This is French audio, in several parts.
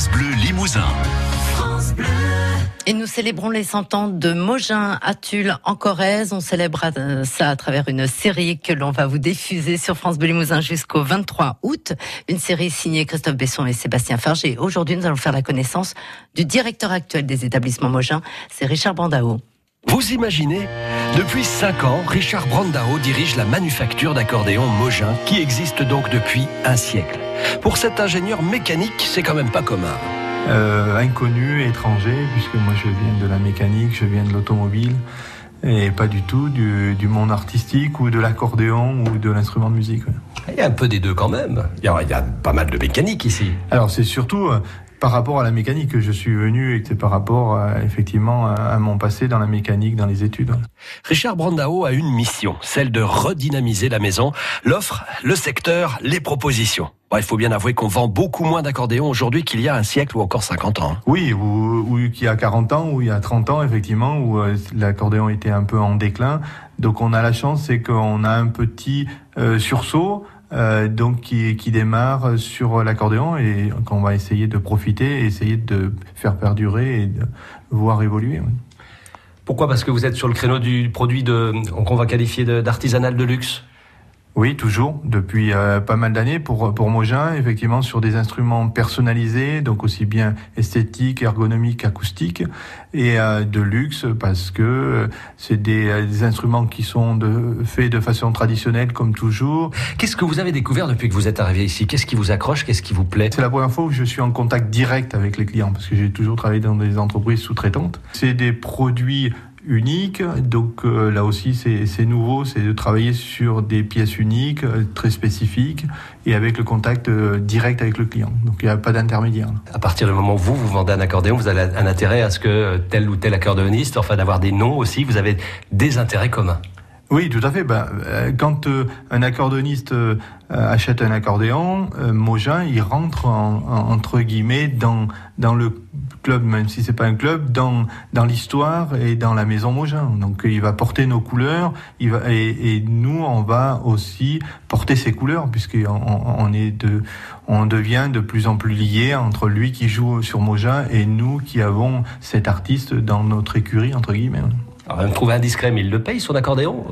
France Bleu Limousin. Et nous célébrons les 100 ans de Mogin à Tulle en Corrèze. On célèbre euh, ça à travers une série que l'on va vous diffuser sur France Bleu Limousin jusqu'au 23 août. Une série signée Christophe Besson et Sébastien Farger. Aujourd'hui, nous allons faire la connaissance du directeur actuel des établissements Mogin. C'est Richard Brandao. Vous imaginez Depuis 5 ans, Richard Brandao dirige la manufacture d'accordéons Mogin qui existe donc depuis un siècle. Pour cet ingénieur mécanique, c'est quand même pas commun. Euh, inconnu, étranger, puisque moi je viens de la mécanique, je viens de l'automobile, et pas du tout du, du monde artistique ou de l'accordéon ou de l'instrument de musique. Il y a un peu des deux quand même. Il y a, il y a pas mal de mécanique ici. Alors c'est surtout euh, par rapport à la mécanique que je suis venu et que c'est par rapport euh, effectivement à mon passé dans la mécanique, dans les études. Richard Brandao a une mission, celle de redynamiser la maison, l'offre, le secteur, les propositions. Bon, il faut bien avouer qu'on vend beaucoup moins d'accordéons aujourd'hui qu'il y a un siècle ou encore 50 ans. Oui, ou, ou qu'il y a 40 ans, ou il y a 30 ans, effectivement, où euh, l'accordéon était un peu en déclin. Donc on a la chance, c'est qu'on a un petit euh, sursaut. euh, donc qui, qui démarre sur l'accordéon et qu'on va essayer de profiter, et essayer de faire perdurer et de voir évoluer. oui. Pourquoi? Parce que vous êtes sur le créneau du produit de, qu'on va qualifier de- d'artisanal de luxe? Oui, toujours, depuis euh, pas mal d'années pour, pour Mogin, effectivement, sur des instruments personnalisés, donc aussi bien esthétiques, ergonomiques, acoustiques, et euh, de luxe, parce que euh, c'est des, des instruments qui sont de, faits de façon traditionnelle, comme toujours. Qu'est-ce que vous avez découvert depuis que vous êtes arrivé ici? Qu'est-ce qui vous accroche? Qu'est-ce qui vous plaît? C'est la première fois où je suis en contact direct avec les clients, parce que j'ai toujours travaillé dans des entreprises sous-traitantes. C'est des produits uniques, donc euh, là aussi c'est nouveau, c'est de travailler sur des pièces uniques, euh, très spécifiques, et avec le contact euh, direct avec le client. Donc il n'y a pas d'intermédiaire. À partir du moment où vous, vous vendez un accordéon, vous avez un intérêt à ce que tel ou tel accordéoniste, enfin d'avoir des noms aussi, vous avez des intérêts communs. Oui, tout à fait. Ben, quand euh, un accordoniste euh, achète un accordéon, euh, Mogin, il rentre en- en- entre guillemets dans dans le club, même si c'est pas un club, dans dans l'histoire et dans la maison Mogin. Donc il va porter nos couleurs, et, nous on va aussi porter ses couleurs puisqu'on on, on est de on devient de plus en plus lié entre lui qui joue sur Mogin et nous qui avons cet artiste dans notre écurie entre guillemets. Alors, me trouver indiscret, mais il le paye son accordéon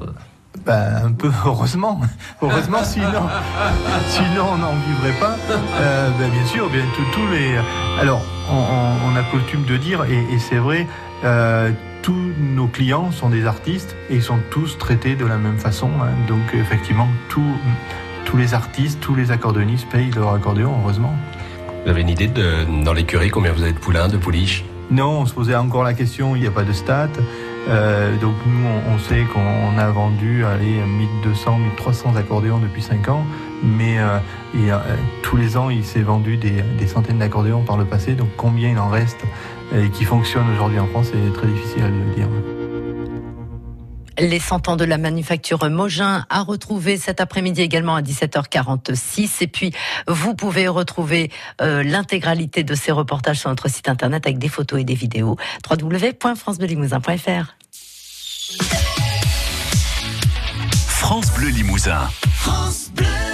Ben, un peu heureusement. Heureusement, sinon, sinon on n'en vivrait pas. Euh, ben, bien sûr, bien tous les. Alors, on, on- on a coutume de dire, et, et c'est vrai, euh, tous nos clients sont des artistes et ils sont tous traités de la même façon. hein. Donc, effectivement, tous tous les artistes, tous les accordéonistes payent leur accordéon, heureusement. Vous avez une idée de, dans l'écurie, combien vous avez de poulains, de pouliches? Non, on se posait encore la question, il n'y a pas de stats. Euh, donc nous, on, sait qu'on a vendu allez, 1200, 1300 accordéons depuis 5 ans, mais euh, euh, tous les ans, il s'est vendu des, centaines d'accordéons par le passé. Donc combien il en reste et qui fonctionne aujourd'hui en France, c'est très difficile à dire. Les 100 ans de la manufacture Mogin à retrouver cet après-midi également à 17h46. Et puis, vous pouvez retrouver euh, l'intégralité de ces reportages sur notre site internet avec des photos et des vidéos. www.francebelimousin.fr France Bleu Limousin. France Bleu.